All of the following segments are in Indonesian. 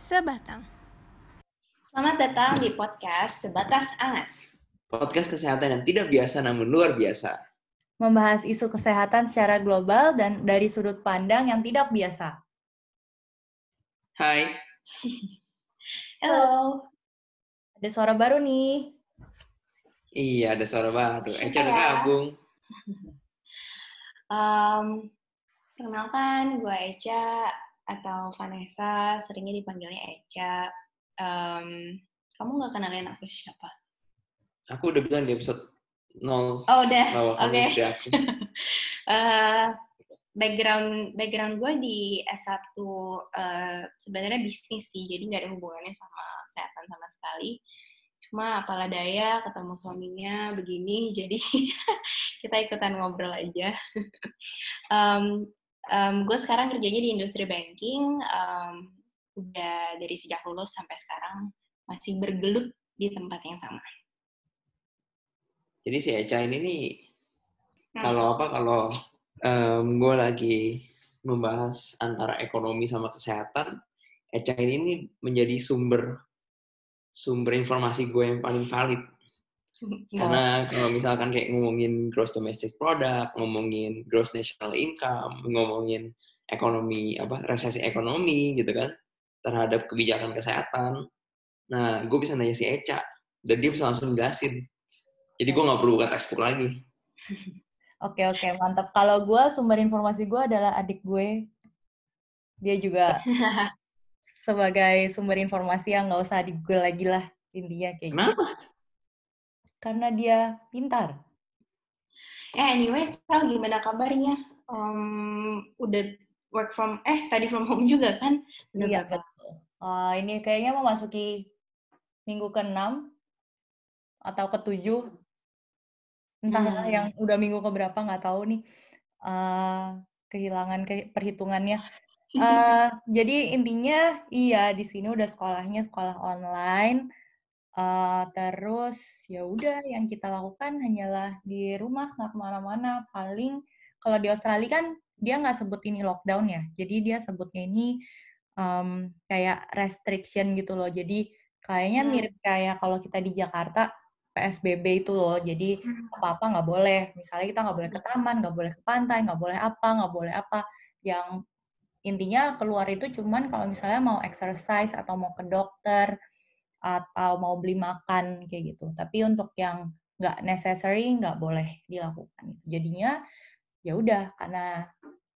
Sebatang. Selamat datang di podcast Sebatas Anget. Podcast kesehatan yang tidak biasa namun luar biasa. Membahas isu kesehatan secara global dan dari sudut pandang yang tidak biasa. Hai, Halo. Ada suara baru nih. iya ada suara baru. Eca udah ya? gabung. Um, perkenalkan, gue Eca atau Vanessa, seringnya dipanggilnya Eca. Um, kamu nggak kenalin aku siapa? Aku udah bilang di episode 0 Oh udah, oke. kamu istri aku. Eh, background background gue di S1 eh, sebenarnya bisnis sih, jadi nggak ada hubungannya sama kesehatan sama sekali. Cuma apalah daya ketemu suaminya begini, jadi kita ikutan ngobrol aja. Em, em, gue sekarang kerjanya di industri banking, em, udah dari sejak lulus sampai sekarang masih bergelut di tempat yang sama. Jadi si Eca ini nih, Hmm. kalau apa, kalau gue lagi membahas antara ekonomi sama kesehatan, Eca ini nih menjadi sumber sumber informasi gue yang paling valid. Karena kalau misalkan kayak ngomongin gross domestic product, ngomongin gross national income, ngomongin ekonomi apa resesi ekonomi gitu kan terhadap kebijakan kesehatan. Nah, gue bisa nanya si Eca dan dia bisa langsung jelasin. Jadi gue nggak perlu buka textbook lagi. Oke oke mantap. Kalau gue sumber informasi gue adalah adik gue. Dia juga sebagai sumber informasi yang nggak usah di Google lagi lah intinya kayak gitu. Karena dia pintar. Eh, anyway, Sal, gimana kabarnya? Em, udah work from, eh, study from home juga kan? Udah Iya betul. Eh, ini kayaknya memasuki minggu ke-6 atau ke-7. Entahlah Hmm. yang udah minggu ke berapa nggak tahu nih. Eh, kehilangan ke perhitungannya. Eh, jadi intinya iya di sini udah sekolahnya sekolah online. Eh, terus ya udah yang kita lakukan hanyalah di rumah nggak ke mana-mana. Paling kalau di Australia kan dia nggak sebut ini lockdown ya. Jadi dia sebutnya ini em, kayak restriction gitu loh. Jadi kayaknya Hmm. mirip kayak kalau kita di Jakarta PSBB itu loh. Jadi apa-apa nggak boleh. Misalnya kita nggak boleh ke taman, nggak boleh ke pantai, nggak boleh apa, nggak boleh apa. Yang intinya keluar itu cuman kalau misalnya mau exercise atau mau ke dokter atau mau beli makan kayak gitu. Tapi untuk yang nggak necessary nggak boleh dilakukan. Jadinya ya udah karena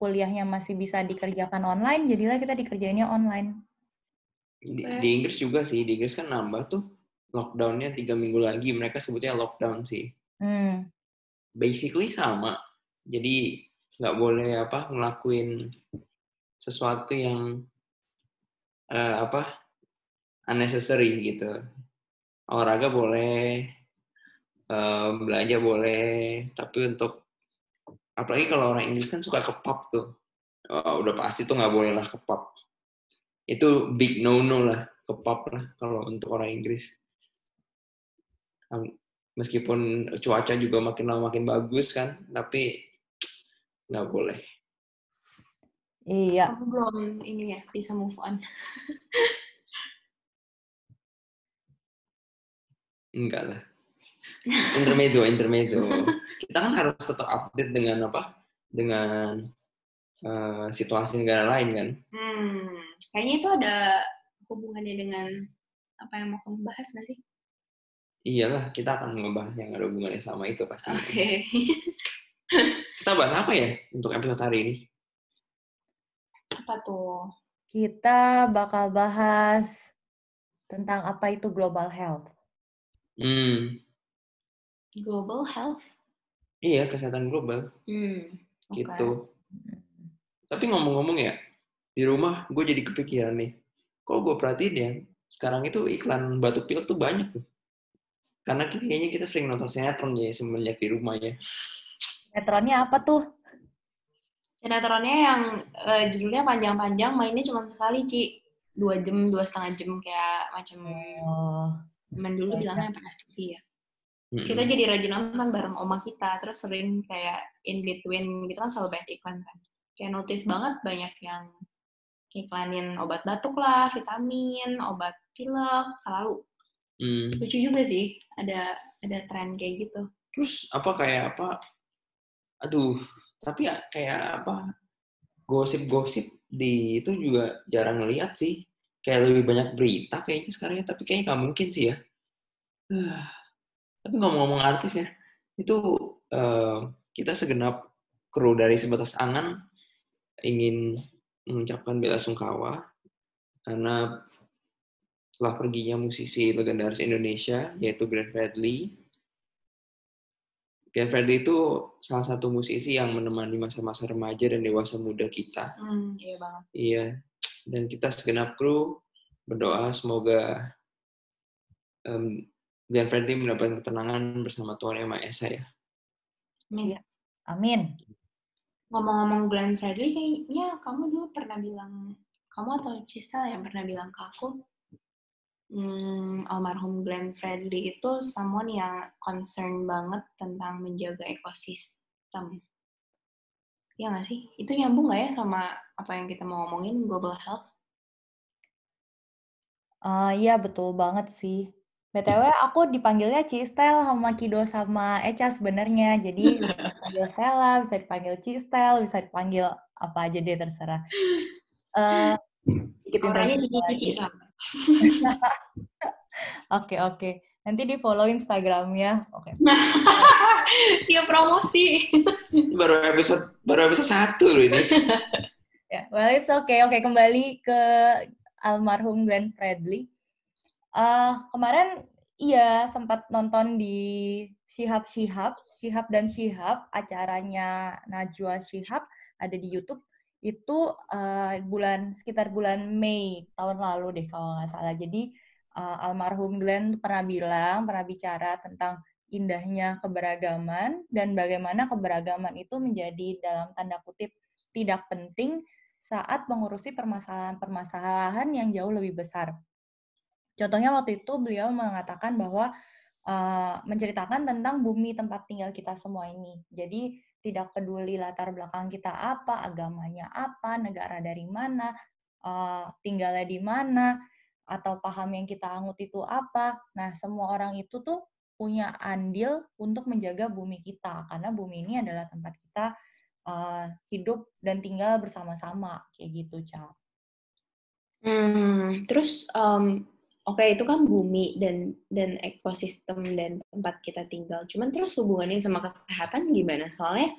kuliahnya masih bisa dikerjakan online, jadilah kita dikerjainnya online. Di, di Inggris juga sih, di Inggris kan nambah tuh lockdownnya tiga minggu lagi. Mereka sebutnya lockdown sih. Hmm. Basically sama. Jadi nggak boleh apa ngelakuin sesuatu yang eh, apa unnecessary gitu. Olahraga boleh, eh, belanja boleh, tapi untuk apalagi kalau orang Inggris kan suka ke pub tuh, Oh, udah pasti tuh nggak boleh lah ke pub. Itu big no no lah ke pub lah kalau untuk orang Inggris. Am- Meskipun cuaca juga makin lama makin bagus kan, tapi nggak boleh. Iya. Aku belum ini ya, bisa move on. Enggak lah. Intermezzo, intermezzo. Kita kan harus tetap update dengan apa? Dengan eh, situasi negara lain kan. Hmm, kayaknya itu ada hubungannya dengan apa yang mau kamu bahas nggak sih? Iyalah, kita akan ngebahas yang ada hubungannya sama itu pasti. Oke. Kita bahas apa ya untuk episode hari ini? apa tuh? Kita bakal bahas tentang apa itu global health. Hmm, Global health? iya kesehatan global Hmm, oke. gitu. Tapi ngomong-ngomong ya, di rumah gue jadi kepikiran nih. Kalau gue perhatiin ya, sekarang itu iklan batuk pilek tuh banyak tuh. Karena kayaknya kita sering nonton sinetron ya semenjak di rumah ya. Sinetronnya apa tuh? Sinetronnya yang eh, judulnya panjang-panjang, mainnya cuma sekali, Ci. Dua jam, dua setengah jam, kayak macam Oh, zaman dulu Iya. bilangnya apa TV ya. Mm-mm. Kita jadi rajin nonton bareng oma kita, terus sering kayak in between gitu kan selalu banyak iklan kan. Kayak notice banget banyak yang iklanin obat batuk lah, vitamin, obat pilek, selalu. Hmm. Lucu juga sih, ada ada tren kayak gitu. Terus apa kayak apa? Aduh, tapi ya kayak apa? Gosip-gosip di itu juga jarang ngeliat sih. Kayak lebih banyak berita kayaknya sekarang ya, tapi kayaknya nggak mungkin sih ya. Uh, tapi ngomong-ngomong artis ya, itu uh, kita segenap kru dari sebatas angan ingin mengucapkan bela sungkawa karena telah perginya musisi legendaris Indonesia yaitu Glenn Fredly. Glenn Fredly itu salah satu musisi yang menemani masa-masa remaja dan dewasa muda kita. Hmm, iya banget. Iya, dan kita segenap kru berdoa semoga um, Glenn Fredly mendapatkan ketenangan bersama Tuhan Yang Maha Esa ya. Amin. Iya. Amin. Ngomong-ngomong Glenn Fredly, kayaknya kamu dulu pernah bilang, kamu atau Cista yang pernah bilang ke aku, hmm, almarhum Glenn Fredly itu someone yang concern banget tentang menjaga ekosistem. Iya nggak sih? Itu nyambung nggak ya sama apa yang kita mau ngomongin, global health? Uh, iya, betul banget sih. BTW aku dipanggilnya Cistel sama Kido sama Echa sebenarnya. Jadi dipanggil Stella, bisa dipanggil Cistel, bisa dipanggil apa aja deh terserah. Uh, sedikit Orangnya cici-cici. Oke, oke. Nanti di follow Instagramnya. Oke. Iya promosi. baru episode baru episode satu loh ini. Yeah, well it's okay. Oke, okay, kembali ke almarhum Glenn Fredly. Uh, kemarin iya sempat nonton di Shihab Shihab, Shihab dan Shihab, acaranya Najwa Shihab ada di YouTube itu uh, bulan sekitar bulan Mei tahun lalu deh kalau nggak salah. Jadi uh, almarhum Glenn pernah bilang, pernah bicara tentang indahnya keberagaman dan bagaimana keberagaman itu menjadi dalam tanda kutip tidak penting saat mengurusi permasalahan-permasalahan yang jauh lebih besar. Contohnya waktu itu beliau mengatakan bahwa uh, menceritakan tentang bumi tempat tinggal kita semua ini. Jadi tidak peduli latar belakang kita apa, agamanya apa, negara dari mana, uh, tinggalnya di mana, atau paham yang kita angut itu apa. Nah, semua orang itu tuh punya andil untuk menjaga bumi kita karena bumi ini adalah tempat kita uh, hidup dan tinggal bersama-sama kayak gitu, Cap. Hmm, terus um, oke okay, itu kan bumi dan dan ekosistem dan tempat kita tinggal. Cuman terus hubungannya sama kesehatan gimana? Soalnya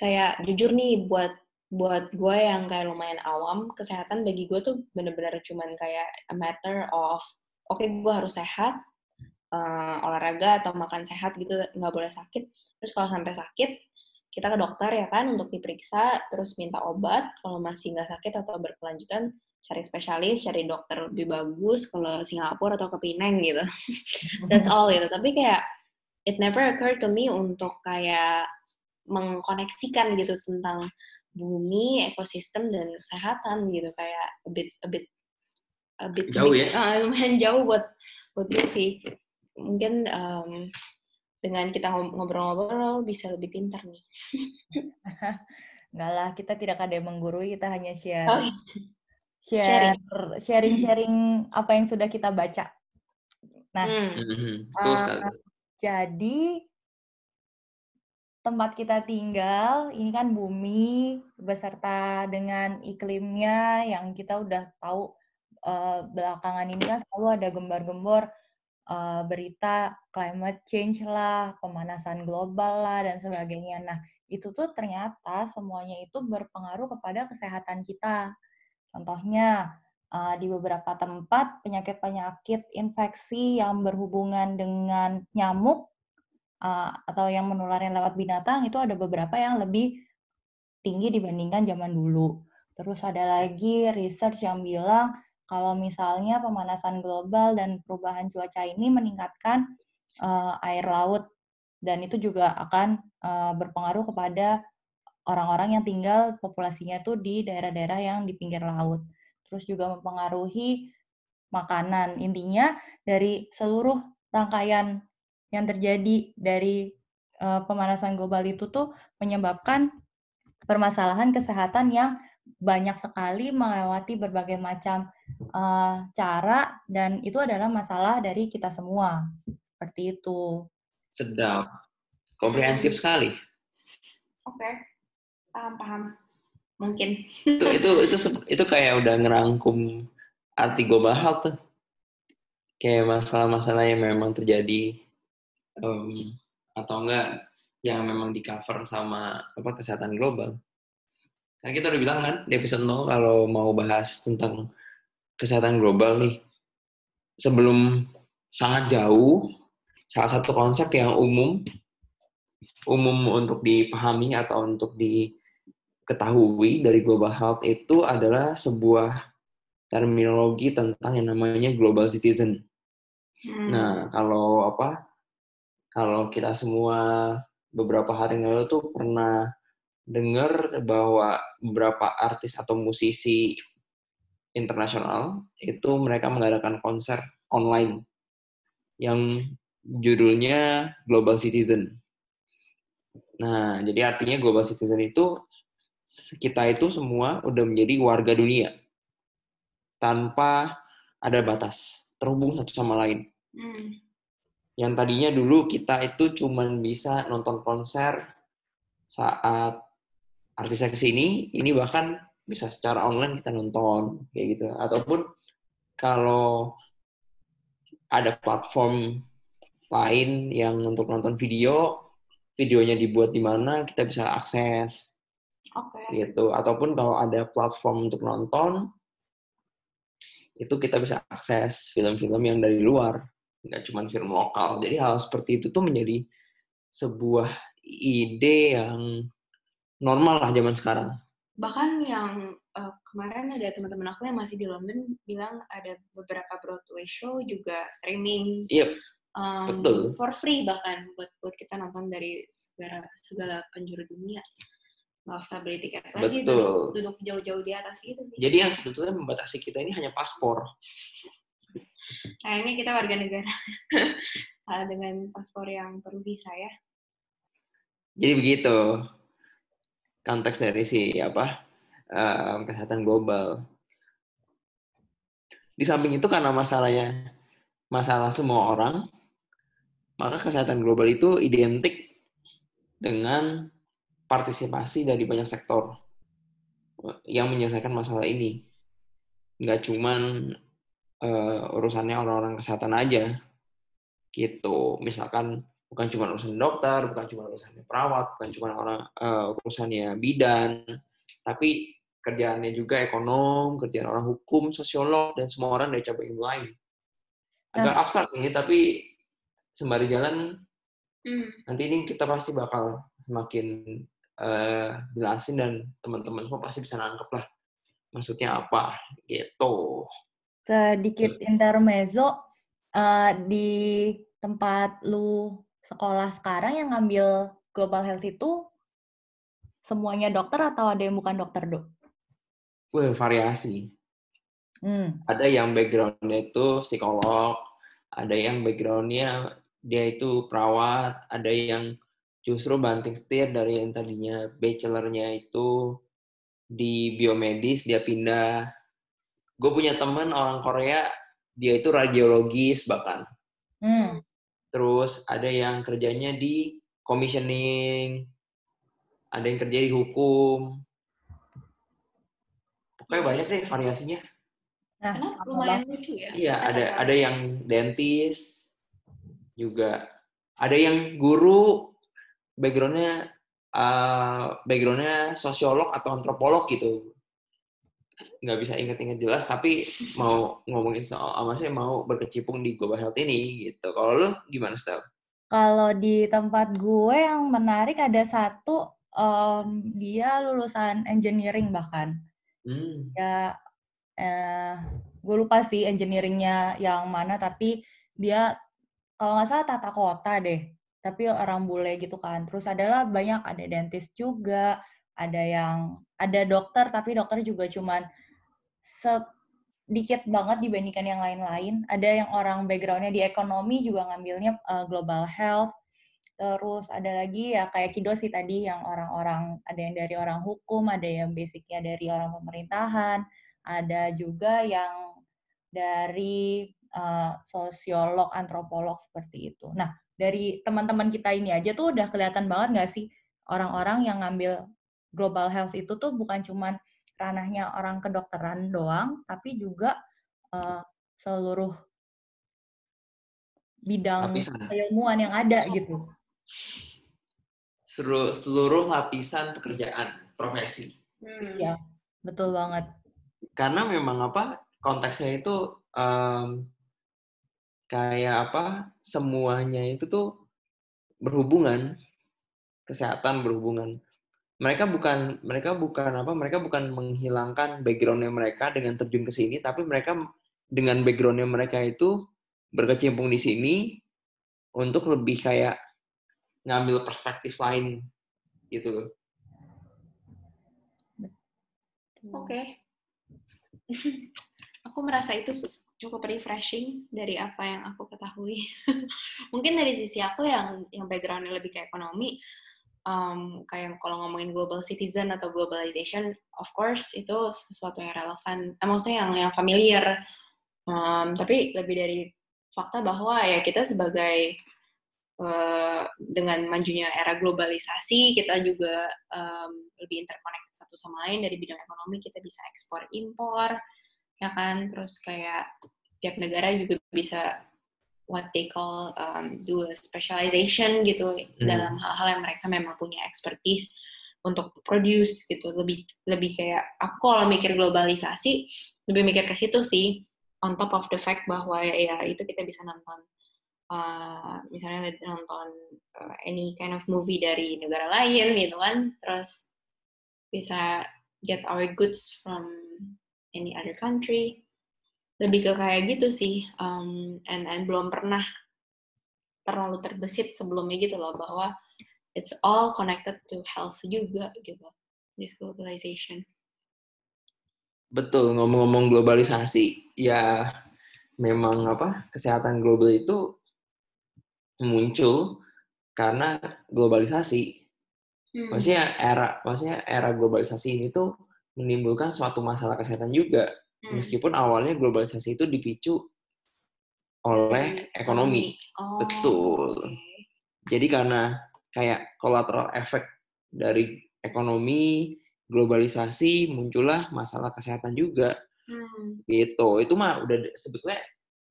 kayak jujur nih buat buat gue yang kayak lumayan awam, kesehatan bagi gue tuh bener-bener cuman kayak a matter of, oke okay, gue harus sehat, uh, olahraga atau makan sehat gitu, nggak boleh sakit. Terus kalau sampai sakit, kita ke dokter ya kan untuk diperiksa, terus minta obat. Kalau masih nggak sakit atau berkelanjutan, cari spesialis, cari dokter lebih bagus kalau Singapura atau ke Pineng gitu. That's all gitu. Tapi kayak it never occurred to me untuk kayak mengkoneksikan gitu tentang bumi, ekosistem dan kesehatan gitu kayak a bit a bit a bit jauh ya. Uh, lumayan jauh buat buat gue sih. Mungkin um, dengan kita ngobrol-ngobrol bisa lebih pintar nih. Enggak lah, kita tidak ada yang menggurui, kita hanya share. Oh, iya. share sharing-sharing apa yang sudah kita baca. Nah, hmm. uh, jadi tempat kita tinggal, ini kan bumi beserta dengan iklimnya yang kita udah tahu uh, belakangan ini kan selalu ada gembar-gembor uh, berita climate change lah, pemanasan global lah dan sebagainya. Nah, itu tuh ternyata semuanya itu berpengaruh kepada kesehatan kita. Contohnya uh, di beberapa tempat penyakit-penyakit infeksi yang berhubungan dengan nyamuk uh, atau yang menularnya lewat binatang itu ada beberapa yang lebih tinggi dibandingkan zaman dulu. Terus ada lagi research yang bilang kalau misalnya pemanasan global dan perubahan cuaca ini meningkatkan uh, air laut dan itu juga akan uh, berpengaruh kepada orang-orang yang tinggal populasinya tuh di daerah-daerah yang di pinggir laut. Terus juga mempengaruhi makanan. Intinya dari seluruh rangkaian yang terjadi dari uh, pemanasan global itu tuh menyebabkan permasalahan kesehatan yang banyak sekali melewati berbagai macam uh, cara dan itu adalah masalah dari kita semua. Seperti itu. Sedap. Komprehensif sekali. Oke. Okay. Paham, paham. Mungkin. itu, itu itu itu kayak udah ngerangkum arti global health tuh. Kayak masalah-masalah yang memang terjadi um, atau enggak yang memang di cover sama apa kesehatan global. Kan kita udah bilang kan di episode 0 kalau mau bahas tentang kesehatan global nih. Sebelum sangat jauh, salah satu konsep yang umum umum untuk dipahami atau untuk diketahui dari global health itu adalah sebuah terminologi tentang yang namanya global citizen. Hmm. Nah, kalau apa? Kalau kita semua beberapa hari yang lalu tuh pernah dengar bahwa beberapa artis atau musisi internasional itu mereka mengadakan konser online yang judulnya Global Citizen. Nah, jadi artinya Global Citizen itu kita itu semua udah menjadi warga dunia tanpa ada batas, terhubung satu sama lain. Hmm yang tadinya dulu kita itu cuman bisa nonton konser saat artisnya ke sini, ini bahkan bisa secara online kita nonton kayak gitu. Ataupun kalau ada platform lain yang untuk nonton video, videonya dibuat di mana kita bisa akses. Okay. Gitu. Ataupun kalau ada platform untuk nonton, itu kita bisa akses film-film yang dari luar nggak cuma film lokal. Jadi hal seperti itu tuh menjadi sebuah ide yang normal lah zaman sekarang. Bahkan yang uh, kemarin ada teman-teman aku yang masih di London bilang ada beberapa Broadway show juga streaming. Iya. Yep. Um, betul. For free bahkan buat buat kita nonton dari segala segala penjuru dunia. Nggak usah beli tiket lagi, duduk, duduk jauh-jauh di atas itu. Jadi yang sebetulnya membatasi kita ini hanya paspor. Kayaknya kita warga negara dengan paspor yang perlu visa ya. Jadi begitu konteks dari si apa um, kesehatan global. Di samping itu karena masalahnya masalah semua orang, maka kesehatan global itu identik dengan partisipasi dari banyak sektor yang menyelesaikan masalah ini. Nggak cuman uh, urusannya orang-orang kesehatan aja gitu misalkan bukan cuma urusan dokter bukan cuma urusannya perawat bukan cuma orang uh, urusannya bidan tapi kerjaannya juga ekonom kerjaan orang hukum sosiolog dan semua orang dari cabang ilmu lain agak nah. abstrak ini tapi sembari jalan hmm. nanti ini kita pasti bakal semakin uh, jelasin dan teman-teman semua pasti bisa nangkep lah maksudnya apa gitu sedikit intermezzo uh, di tempat lu sekolah sekarang yang ngambil global health itu semuanya dokter atau ada yang bukan dokter dok? Wah variasi. Hmm. Ada yang backgroundnya itu psikolog, ada yang backgroundnya dia itu perawat, ada yang justru banting setir dari yang tadinya bachelornya itu di biomedis dia pindah gue punya temen orang Korea dia itu radiologis bahkan hmm. Terus ada yang kerjanya di commissioning ada yang kerja di hukum. Pokoknya banyak deh variasinya. Nah lumayan lucu ya? Iya ada ada yang dentis juga. Ada yang guru backgroundnya uh, backgroundnya sosiolog atau antropolog gitu nggak bisa inget-inget jelas tapi mau ngomongin soal apa sih mau berkecimpung di global health ini gitu kalau lu gimana Stel? Kalau di tempat gue yang menarik ada satu um, dia lulusan engineering bahkan hmm. ya eh, gue lupa sih engineeringnya yang mana tapi dia kalau nggak salah tata kota deh tapi orang bule gitu kan terus adalah banyak ada dentist juga ada yang ada dokter tapi dokter juga cuman sedikit banget dibandingkan yang lain-lain. Ada yang orang backgroundnya di ekonomi juga ngambilnya uh, global health. Terus ada lagi ya kayak Kido sih tadi yang orang-orang ada yang dari orang hukum, ada yang basicnya dari orang pemerintahan, ada juga yang dari uh, sosiolog, antropolog seperti itu. Nah, dari teman-teman kita ini aja tuh udah kelihatan banget nggak sih orang-orang yang ngambil global health itu tuh bukan cuman ranahnya orang kedokteran doang, tapi juga uh, seluruh bidang Lapisan. keilmuan yang ada gitu seluruh, seluruh lapisan pekerjaan profesi. Hmm. Iya, betul banget. Karena memang apa konteksnya itu um, kayak apa semuanya itu tuh berhubungan kesehatan berhubungan mereka bukan mereka bukan apa mereka bukan menghilangkan backgroundnya mereka dengan terjun ke sini tapi mereka dengan backgroundnya mereka itu berkecimpung di sini untuk lebih kayak ngambil perspektif lain gitu. Oke. Okay. aku merasa itu cukup refreshing dari apa yang aku ketahui. Mungkin dari sisi aku yang yang backgroundnya lebih ke ekonomi, um, kayak kalau ngomongin global citizen atau globalization, of course itu sesuatu yang relevan. Eh, maksudnya yang yang familiar. Um, tapi lebih dari fakta bahwa ya kita sebagai Eh, dengan majunya era globalisasi kita juga um, lebih interconnect satu sama lain dari bidang ekonomi kita bisa ekspor impor ya kan terus kayak tiap negara juga bisa what they call um, do a specialization gitu hmm. dalam hal-hal yang mereka memang punya expertise untuk produce gitu lebih lebih kayak aku kalau mikir globalisasi lebih mikir ke situ sih on top of the fact bahwa ya, ya itu kita bisa nonton uh, misalnya nonton uh, any kind of movie dari negara lain gitu kan terus bisa get our goods from any other country lebih ke kayak gitu sih um, and and belum pernah terlalu terbesit sebelumnya gitu loh bahwa it's all connected to health juga gitu this globalization betul ngomong-ngomong globalisasi ya memang apa kesehatan global itu muncul karena globalisasi. Hmm. Maksudnya era maksudnya era globalisasi ini tuh menimbulkan suatu masalah kesehatan juga. Hmm. Meskipun awalnya globalisasi itu dipicu oleh ekonomi. Oh, Betul. Okay. Jadi karena kayak collateral effect dari ekonomi, globalisasi muncullah masalah kesehatan juga. Hmm. Gitu. Itu mah udah sebetulnya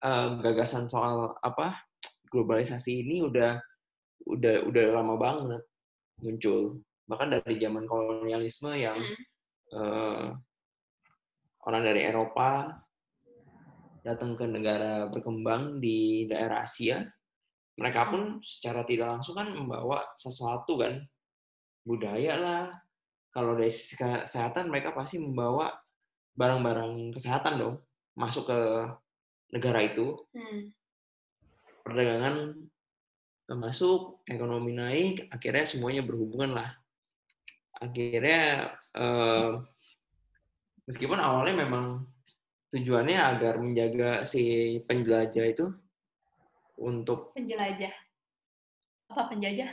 uh, gagasan soal apa globalisasi ini udah udah udah lama banget muncul bahkan dari zaman kolonialisme yang hmm. uh, orang dari Eropa datang ke negara berkembang di daerah Asia. Mereka pun secara tidak langsung kan membawa sesuatu kan. Budaya lah. Kalau dari sisi kesehatan mereka pasti membawa barang-barang kesehatan dong. Masuk ke negara itu. Hmm. Perdagangan masuk, ekonomi naik, akhirnya semuanya berhubungan lah. Akhirnya eh, meskipun awalnya memang tujuannya agar menjaga si penjelajah itu untuk penjelajah. Apa penjajah?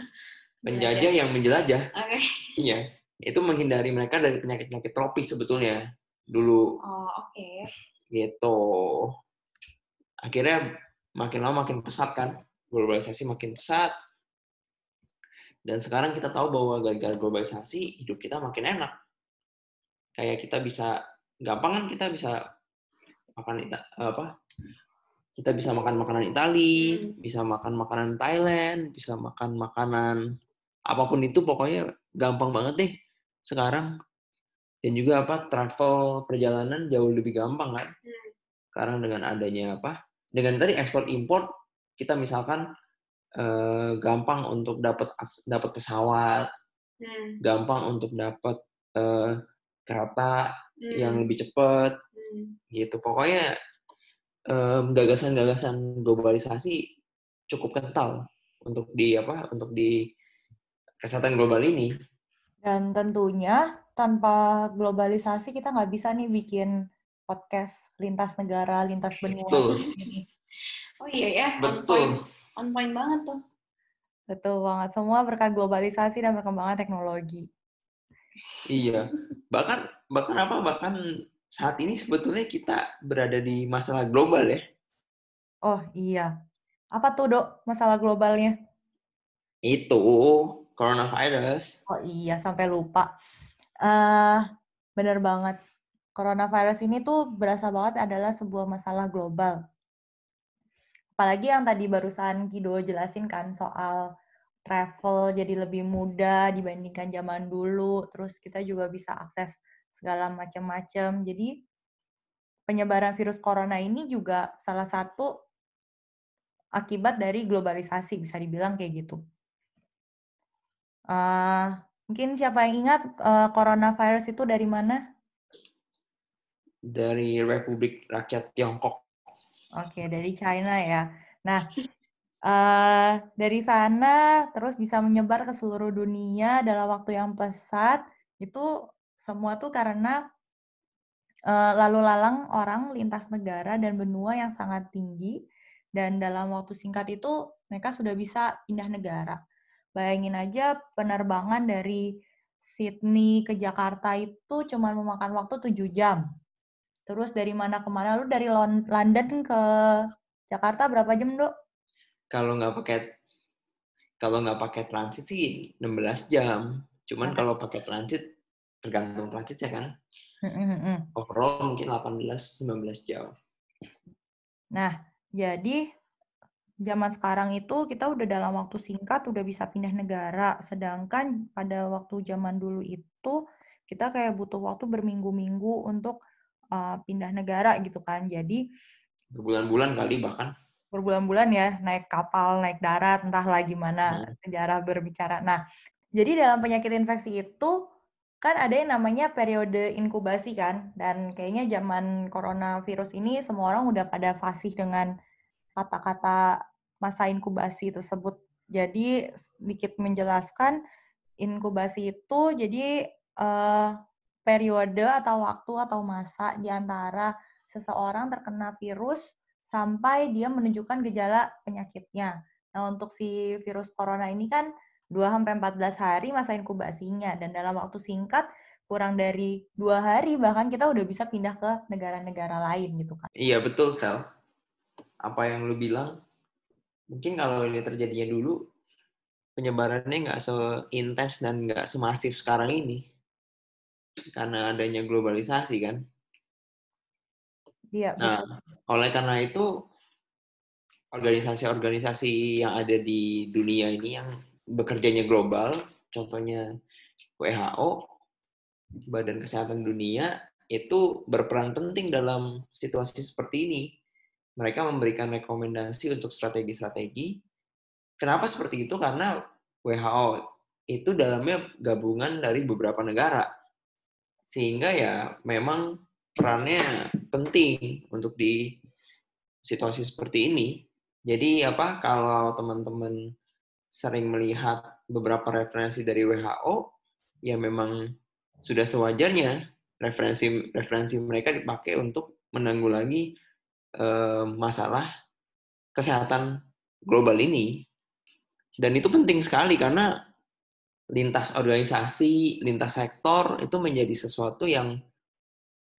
Penjajah yang menjelajah. Okay. iya. Itu menghindari mereka dari penyakit-penyakit tropis sebetulnya dulu. Oh oke. Okay. gitu. Akhirnya makin lama makin pesat kan. Globalisasi makin pesat. Dan sekarang kita tahu bahwa gara-gara globalisasi hidup kita makin enak kayak kita bisa gampang kan kita bisa makan apa kita bisa makan makanan Itali hmm. bisa makan makanan Thailand bisa makan makanan apa pun itu pokoknya gampang banget deh sekarang dan juga apa travel perjalanan jauh lebih gampang kan hmm. sekarang dengan adanya apa dengan tadi ekspor impor kita misalkan eh, gampang untuk dapat dapat pesawat hmm. gampang untuk dapat eh, kereta hmm. yang lebih cepat hmm. gitu pokoknya gagasan-gagasan globalisasi cukup kental untuk di apa untuk di kesehatan global ini dan tentunya tanpa globalisasi kita nggak bisa nih bikin podcast lintas negara, lintas benua. Betul. oh iya ya, Betul. on point, on point banget tuh. Betul banget. Semua berkat globalisasi dan perkembangan teknologi. Iya. Bahkan bahkan apa? Bahkan saat ini sebetulnya kita berada di masalah global ya. Oh iya. Apa tuh dok masalah globalnya? Itu coronavirus. Oh iya, sampai lupa. Uh, bener banget. Coronavirus ini tuh berasa banget adalah sebuah masalah global. Apalagi yang tadi barusan Kido jelasin kan soal travel jadi lebih mudah dibandingkan zaman dulu. Terus kita juga bisa akses segala macam-macam. Jadi penyebaran virus corona ini juga salah satu akibat dari globalisasi bisa dibilang kayak gitu. Uh, mungkin siapa yang ingat uh, coronavirus itu dari mana? Dari Republik Rakyat Tiongkok. Oke, dari China ya. Nah, uh, dari sana terus bisa menyebar ke seluruh dunia dalam waktu yang pesat. Itu semua tuh karena uh, lalu lalang orang lintas negara dan benua yang sangat tinggi. Dan dalam waktu singkat itu mereka sudah bisa pindah negara. Bayangin aja penerbangan dari Sydney ke Jakarta itu cuma memakan waktu 7 jam. Terus dari mana ke mana? Lu dari London ke Jakarta berapa jam, Dok? Kalau nggak pakai kalau nggak pakai transit sih 16 jam. Cuman okay. kalau pakai transit tergantung transit ya kan. Overall mungkin 18 19 jam. Nah, jadi zaman sekarang itu kita udah dalam waktu singkat udah bisa pindah negara. Sedangkan pada waktu zaman dulu itu kita kayak butuh waktu berminggu-minggu untuk uh, pindah negara gitu kan. Jadi berbulan-bulan kali bahkan berbulan-bulan ya naik kapal, naik darat, entahlah gimana hmm. sejarah berbicara. Nah, jadi dalam penyakit infeksi itu kan ada yang namanya periode inkubasi kan, dan kayaknya zaman coronavirus ini semua orang udah pada fasih dengan kata-kata masa inkubasi tersebut. Jadi sedikit menjelaskan inkubasi itu jadi uh, periode atau waktu atau masa di antara seseorang terkena virus sampai dia menunjukkan gejala penyakitnya. Nah, untuk si virus corona ini kan 2 sampai 14 hari masa inkubasinya dan dalam waktu singkat kurang dari dua hari bahkan kita udah bisa pindah ke negara-negara lain gitu kan. Iya betul Stel. Apa yang lu bilang mungkin kalau ini terjadinya dulu penyebarannya nggak seintens dan nggak semasif sekarang ini karena adanya globalisasi kan. Iya. Nah, oleh karena itu organisasi-organisasi yang ada di dunia ini yang bekerjanya global, contohnya WHO, Badan Kesehatan Dunia, itu berperan penting dalam situasi seperti ini. Mereka memberikan rekomendasi untuk strategi-strategi. Kenapa seperti itu? Karena WHO itu dalamnya gabungan dari beberapa negara sehingga ya memang perannya penting untuk di situasi seperti ini. Jadi apa kalau teman-teman sering melihat beberapa referensi dari WHO, ya memang sudah sewajarnya referensi referensi mereka dipakai untuk menanggulangi eh, masalah kesehatan global ini. Dan itu penting sekali karena lintas organisasi, lintas sektor itu menjadi sesuatu yang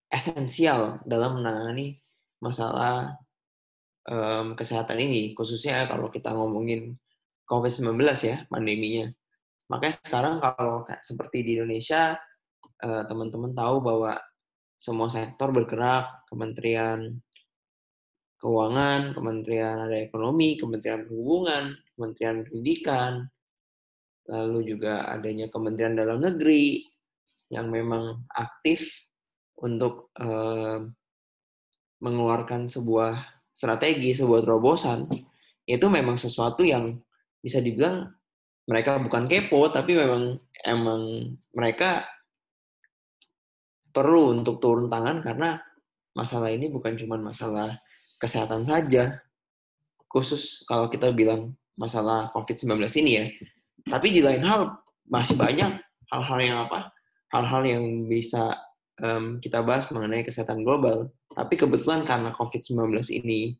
esensial dalam menangani masalah um, kesehatan ini, khususnya kalau kita ngomongin COVID-19 ya, pandeminya. Makanya sekarang kalau seperti di Indonesia, uh, teman-teman tahu bahwa semua sektor bergerak, Kementerian Keuangan, Kementerian ada Ekonomi, Kementerian Perhubungan, Kementerian Pendidikan, lalu juga adanya Kementerian Dalam Negeri yang memang aktif untuk uh, mengeluarkan sebuah strategi, sebuah terobosan, itu memang sesuatu yang bisa dibilang mereka bukan kepo, tapi memang emang mereka perlu untuk turun tangan karena masalah ini bukan cuma masalah kesehatan saja, khusus kalau kita bilang masalah COVID-19 ini ya, tapi di lain hal masih banyak hal-hal yang apa? Hal-hal yang bisa um, kita bahas mengenai kesehatan global. Tapi kebetulan karena COVID-19 ini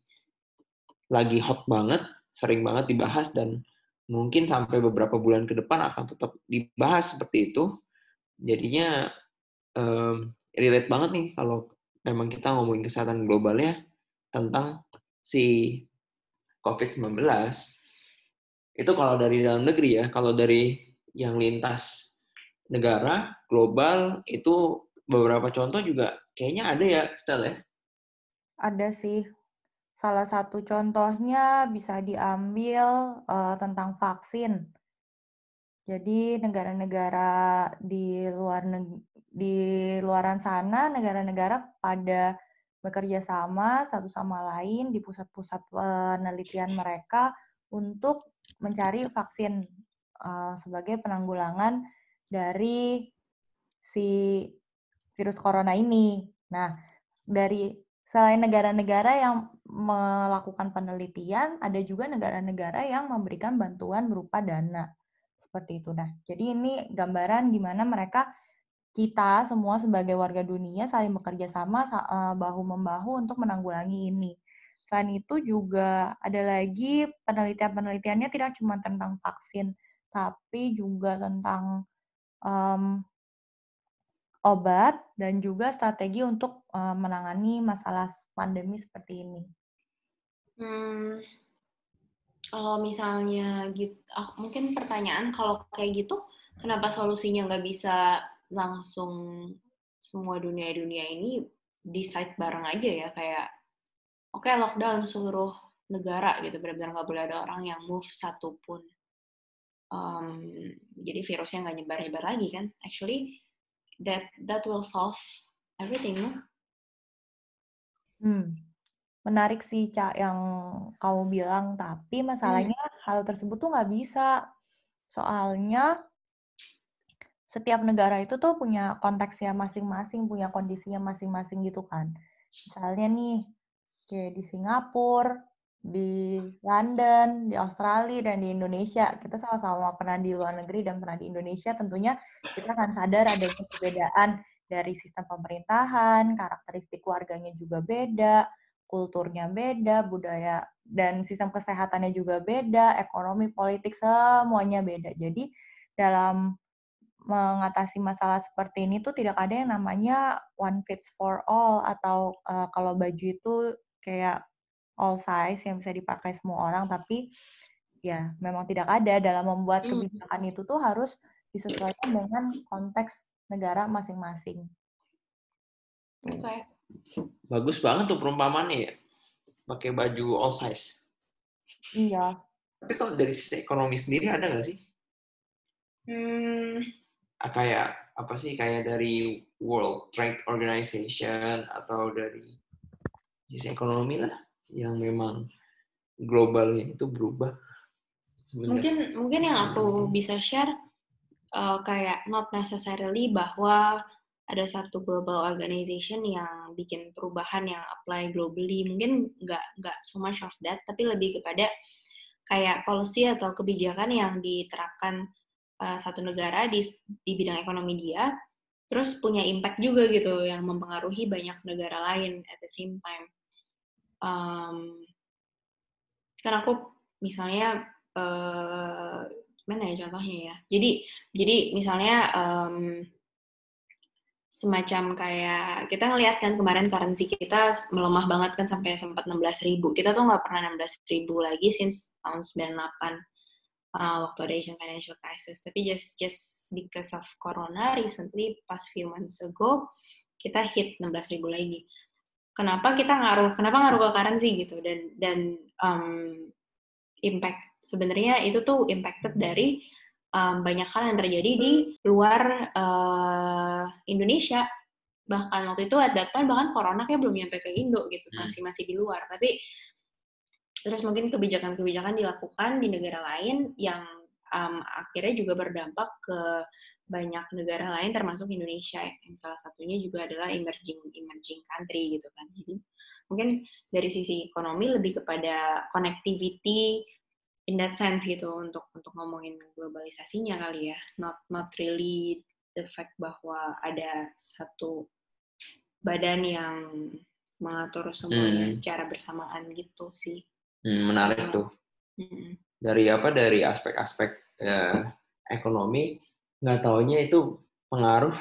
lagi hot banget, sering banget dibahas dan mungkin sampai beberapa bulan ke depan akan tetap dibahas seperti itu. Jadinya um, relate banget nih kalau memang kita ngomongin kesehatan global ya tentang si COVID-19. Itu kalau dari dalam negeri ya, kalau dari yang lintas negara global itu beberapa contoh juga kayaknya ada ya, Stel ya? Ada sih. Salah satu contohnya bisa diambil uh, tentang vaksin. Jadi negara-negara di luar di luaran sana, negara-negara pada bekerja sama satu sama lain di pusat-pusat penelitian mereka untuk mencari vaksin uh, sebagai penanggulangan dari si virus corona ini. Nah, dari Selain negara-negara yang melakukan penelitian, ada juga negara-negara yang memberikan bantuan berupa dana. Seperti itu. Nah, jadi ini gambaran gimana mereka kita semua sebagai warga dunia saling bekerja sama eh, bahu-membahu untuk menanggulangi ini. Selain itu juga ada lagi penelitian-penelitiannya tidak cuma tentang vaksin, tapi juga tentang um, obat dan juga strategi untuk uh, menangani masalah pandemi seperti ini. Hmm, kalau misalnya gitu, oh, mungkin pertanyaan kalau kayak gitu, kenapa solusinya nggak bisa langsung semua dunia-dunia ini decide bareng aja ya? Kayak oke okay, lockdown seluruh negara gitu benar-benar nggak boleh ada orang yang move satupun. Um, jadi virusnya nggak nyebar-nyebar lagi kan? Actually that that will solve everything no? Hmm. Menarik sih Cak yang kamu bilang, tapi masalahnya hmm. hal tersebut tuh nggak bisa. Soalnya setiap negara itu tuh punya konteksnya masing-masing, punya kondisinya masing-masing gitu kan. Misalnya nih, kayak di Singapura, di London, di Australia, dan di Indonesia. Kita sama-sama pernah di luar negeri dan pernah di Indonesia, tentunya kita akan sadar adanya perbedaan dari sistem pemerintahan, karakteristik warganya juga beda, kulturnya beda, budaya dan sistem kesehatannya juga beda, ekonomi, politik, semuanya beda. Jadi dalam mengatasi masalah seperti ini tuh tidak ada yang namanya one fits for all atau uh, kalau baju itu kayak all size yang bisa dipakai semua orang tapi ya memang tidak ada dalam membuat hmm. kebijakan itu tuh harus disesuaikan dengan konteks negara masing-masing. Oke. Okay. Bagus banget tuh perumpamannya ya. Pakai baju all size. Iya. Tapi kalau dari sisi ekonomi sendiri ada nggak sih? Hmm. Kayak apa sih? Kayak dari World Trade Organization atau dari sisi ekonomi lah yang memang globalnya itu berubah. Sebenarnya. Mungkin mungkin yang aku bisa share uh, kayak not necessarily bahwa ada satu global organization yang bikin perubahan yang apply globally. Mungkin nggak nggak so much of that, tapi lebih kepada kayak policy atau kebijakan yang diterapkan uh, satu negara di di bidang ekonomi dia, terus punya impact juga gitu yang mempengaruhi banyak negara lain at the same time um, kan aku misalnya uh, gimana ya contohnya ya? Jadi jadi misalnya um, semacam kayak kita ngelihat kan kemarin currency kita melemah banget kan sampai sempat 16 ribu. Kita tuh nggak pernah 16 ribu lagi since tahun 98 uh, waktu ada Asian financial crisis. Tapi just just because of corona recently past few months ago kita hit 16 ribu lagi kenapa kita ngaruh kenapa ngaruh ke currency gitu. Dan dan um, impact sebenarnya itu tuh impacted dari um, banyak hal yang terjadi di luar uh, Indonesia. Bahkan waktu itu ada time bahkan corona kayak belum nyampe ke Indo gitu hmm. masih masih di luar. Tapi terus mungkin kebijakan-kebijakan dilakukan di negara lain yang um, akhirnya juga berdampak ke banyak negara lain termasuk Indonesia. Yang salah satunya juga adalah emerging emerging country gitu kan. Jadi mungkin dari sisi ekonomi lebih kepada connectivity in that sense gitu untuk untuk ngomongin globalisasinya kali ya. Not not really the fact bahwa ada satu badan yang mengatur semuanya hmm. secara bersamaan gitu sih. Hmm, menarik tuh. Dari apa dari aspek-aspek eh, ekonomi nggak taunya itu pengaruh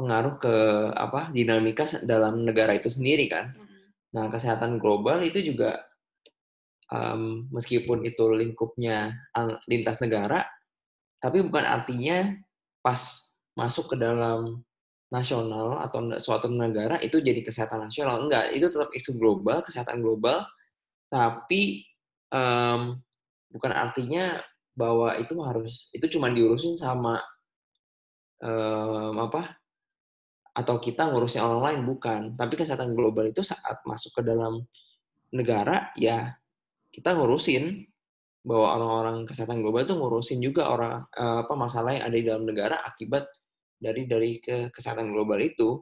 pengaruh ke apa dinamika dalam negara itu sendiri kan Mm-mm. nah kesehatan global itu juga em, meskipun itu lingkupnya lintas negara tapi bukan artinya pas masuk ke dalam nasional atau suatu negara itu jadi kesehatan nasional enggak itu tetap isu global kesehatan global tapi em, bukan artinya bahwa itu harus itu cuma diurusin sama em, apa atau kita ngurusnya orang lain bukan. Tapi kesehatan global itu saat masuk ke dalam negara ya kita ngurusin bahwa orang-orang kesehatan global itu ngurusin juga orang eh, apa masalah yang ada di dalam negara akibat dari dari ke kesehatan global itu.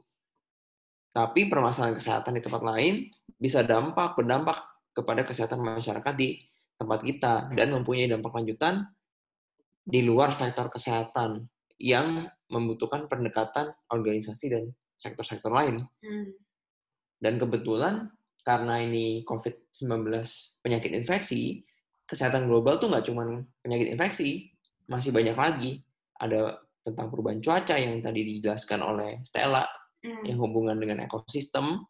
Tapi permasalahan kesehatan di tempat lain bisa dampak berdampak kepada kesehatan masyarakat di tempat kita dan mempunyai dampak lanjutan di luar sektor kesehatan yang membutuhkan pendekatan organisasi dan sektor-sektor lain. Mm. Dan kebetulan karena ini COVID-19 penyakit infeksi, kesehatan global tuh nggak cuma penyakit infeksi, masih banyak lagi. Ada tentang perubahan cuaca yang tadi dijelaskan oleh Stella, Mm. yang hubungan dengan ekosistem.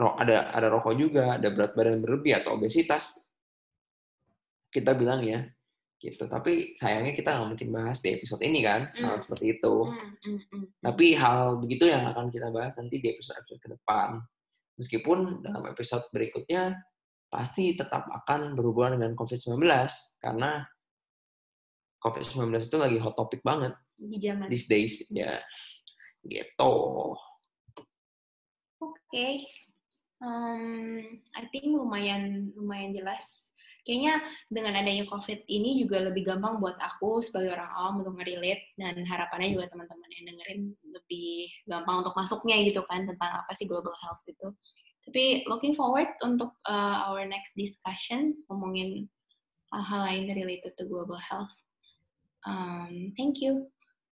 Ada ada rokok juga, ada berat badan berlebih atau obesitas. Kita bilang ya, gitu. Tapi sayangnya kita nggak mungkin bahas di episode ini kan, hal Hmm. seperti itu. Mm, mm, mm. Tapi hal begitu yang akan kita bahas nanti di episode-episode ke depan. Meskipun dalam episode berikutnya pasti tetap akan berhubungan dengan COVID-19 karena COVID-19 itu lagi hot topic banget di zaman these days ya. Gitu. Oke, Um, I think lumayan lumayan jelas. Kayaknya dengan adanya COVID ini juga lebih gampang buat aku sebagai orang awam untuk ngerelate dan harapannya juga teman-teman yang dengerin lebih gampang untuk masuknya gitu kan tentang apa sih global health itu. Tapi looking forward untuk uh, our next discussion ngomongin hal-hal lain related to global health. Um, thank you